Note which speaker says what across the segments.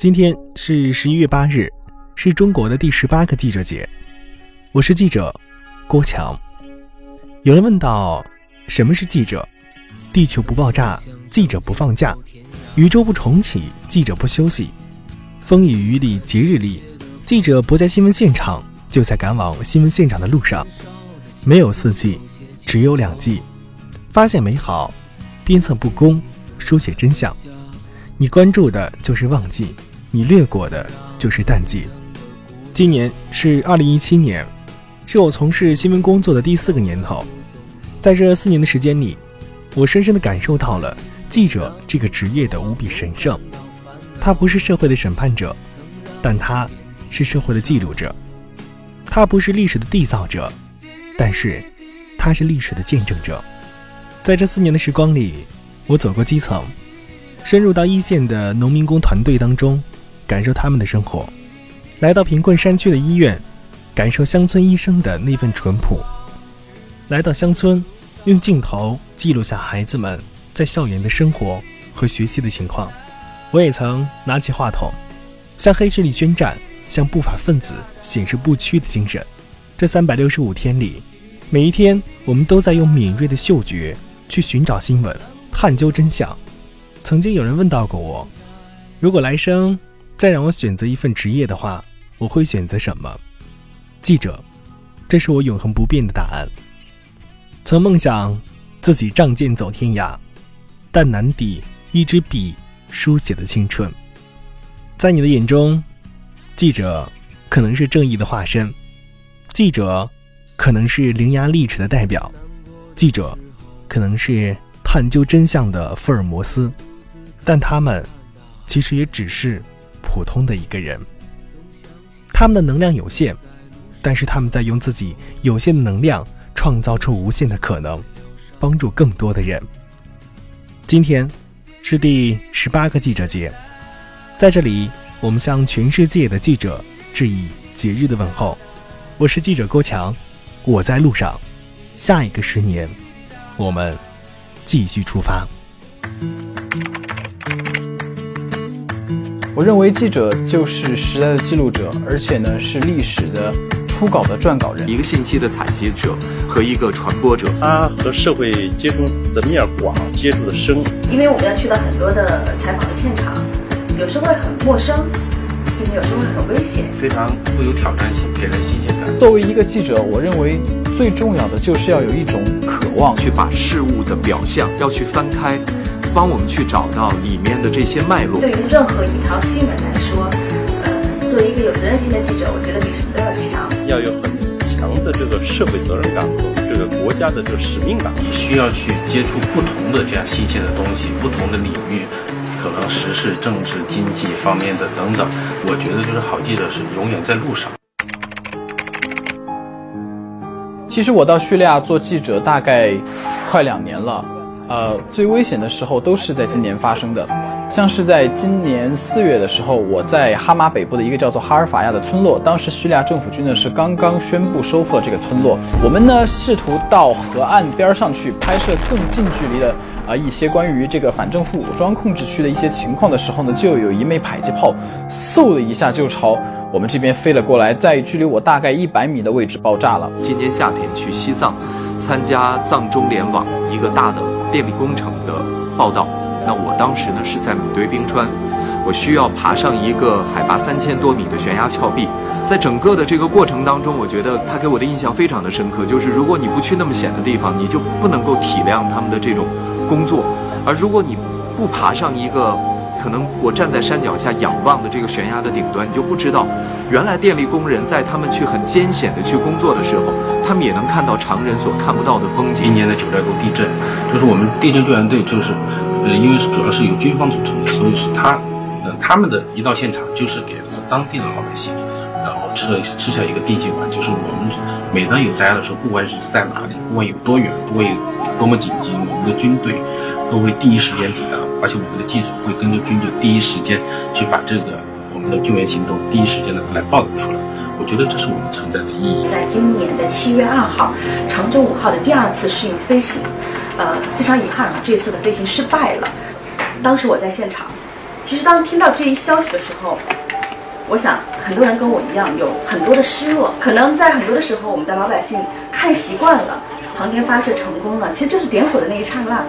Speaker 1: 今天是十一月八日，是中国的第十八个记者节。我是记者郭强。有人问到，什么是记者？地球不爆炸，记者不放假；宇宙不重启，记者不休息。风雨雨里，节日里，记者不在新闻现场，就在赶往新闻现场的路上。没有四季，只有两季。发现美好，鞭策不公，书写真相。你关注的就是旺季，你略过的就是淡季。今年是二零一七年，是我从事新闻工作的第四个年头。在这四年的时间里，我深深地感受到了记者这个职业的无比神圣。他不是社会的审判者，但他是社会的记录者。他不是历史的缔造者，但是他是历史的见证者。在这四年的时光里，我走过基层，深入到一线的农民工团队当中，感受他们的生活；来到贫困山区的医院，感受乡村医生的那份淳朴；来到乡村，用镜头记录下孩子们在校园的生活和学习的情况。我也曾拿起话筒，向黑势力宣战，向不法分子显示不屈的精神。这三百六十五天里，每一天，我们都在用敏锐的嗅觉。去寻找新闻，探究真相。曾经有人问到过我，如果来生再让我选择一份职业的话，我会选择什么？记者，这是我永恒不变的答案。曾梦想自己仗剑走天涯，但难抵一支笔书写的青春。在你的眼中，记者可能是正义的化身，记者可能是伶牙俐齿的代表，记者。可能是探究真相的福尔摩斯，但他们其实也只是普通的一个人。他们的能量有限，但是他们在用自己有限的能量创造出无限的可能，帮助更多的人。今天是第十八个记者节，在这里，我们向全世界的记者致以节日的问候。我是记者郭强，我在路上，下一个十年。我们继续出发。
Speaker 2: 我认为记者就是时代的记录者，而且呢是历史的初稿的撰稿人，
Speaker 3: 一个信息的采集者和一个传播者。
Speaker 4: 他和社会接触的面广，接触的深。
Speaker 5: 因为我们要去到很多的采访的现场，有时候会很陌生，并且有时候会很危险，
Speaker 4: 非常富有挑战性，给人新鲜感。
Speaker 2: 作为一个记者，我认为。最重要的就是要有一种渴望，
Speaker 3: 去把事物的表象要去翻开，帮我们去找到里面的这些脉络。
Speaker 5: 对于任何一条新闻来说，呃，作为一个有责任心的记者，我觉得比什么都要强。
Speaker 4: 要有很强的这个社会责任感和这个国家的这个使命感。
Speaker 6: 你需要去接触不同的这样新鲜的东西，不同的领域，可能时事、政治、经济方面的等等。我觉得就是好记者是永远在路上。
Speaker 2: 其实我到叙利亚做记者大概快两年了，呃，最危险的时候都是在今年发生的，像是在今年四月的时候，我在哈马北部的一个叫做哈尔法亚的村落，当时叙利亚政府军呢是刚刚宣布收复了这个村落，我们呢试图到河岸边上去拍摄更近距离的啊一些关于这个反政府武装控制区的一些情况的时候呢，就有一枚迫击炮，嗖的一下就朝。我们这边飞了过来，在距离我大概一百米的位置爆炸了。
Speaker 3: 今年夏天去西藏，参加藏中联网一个大的电力工程的报道。那我当时呢是在米堆冰川，我需要爬上一个海拔三千多米的悬崖峭壁。在整个的这个过程当中，我觉得他给我的印象非常的深刻，就是如果你不去那么险的地方，你就不能够体谅他们的这种工作；而如果你不爬上一个，可能我站在山脚下仰望的这个悬崖的顶端，你就不知道，原来电力工人在他们去很艰险的去工作的时候，他们也能看到常人所看不到的风景。
Speaker 6: 今年的九寨沟地震，就是我们地震救援队，就是，呃，因为主要是由军方组成的，所以是他，呃，他们的一到现场就是给了当地的老百姓，然后吃了吃下一个定心丸，就是我们每当有灾的时候，不管是在哪里，不管有多远，不管有多么紧急，我们的军队都会第一时间抵达。而且我们的记者会跟着军队第一时间去把这个我们的救援行动第一时间的来报道出来。我觉得这是我们存在的意义。
Speaker 5: 在今年的七月二号，长征五号的第二次试运飞行，呃，非常遗憾啊，这次的飞行失败了。当时我在现场，其实当听到这一消息的时候，我想很多人跟我一样有很多的失落。可能在很多的时候，我们的老百姓看习惯了航天发射成功了，其实就是点火的那一刹那。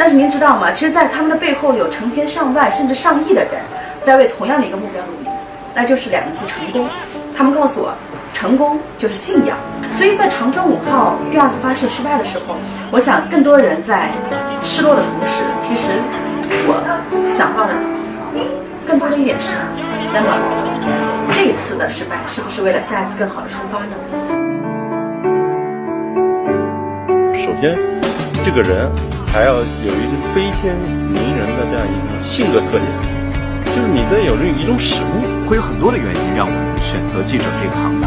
Speaker 5: 但是您知道吗？其实，在他们的背后有成千上万甚至上亿的人在为同样的一个目标努力，那就是两个字：成功。他们告诉我，成功就是信仰。所以在长征五号第二次发射失败的时候，我想更多人在失落的同时，其实我想到的更多的一点是：那么这一次的失败是不是为了下一次更好的出发呢？
Speaker 4: 首先，这个人还要有一个悲天悯人的这样一个性格特点，就是你得有一种使命。
Speaker 3: 会有很多的原因让我们选择记者这个行当，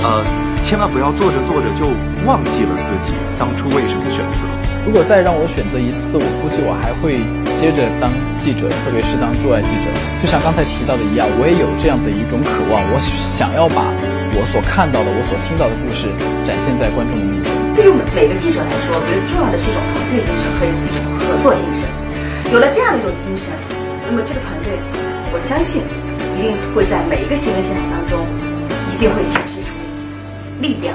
Speaker 3: 呃，千万不要做着做着就忘记了自己当初为什么选择。
Speaker 2: 如果再让我选择一次，我估计我还会接着当记者，特别是当驻外记者。就像刚才提到的一样，我也有这样的一种渴望，我想要把我所看到的、我所听到的故事展现在观众的面前。
Speaker 5: 对于每个记者来说，我觉得重要的是一种团队精神和一种合作精神。有了这样一种精神，那么这个团队，我相信一定会在每一个新闻现场当中，一定会显示出力量。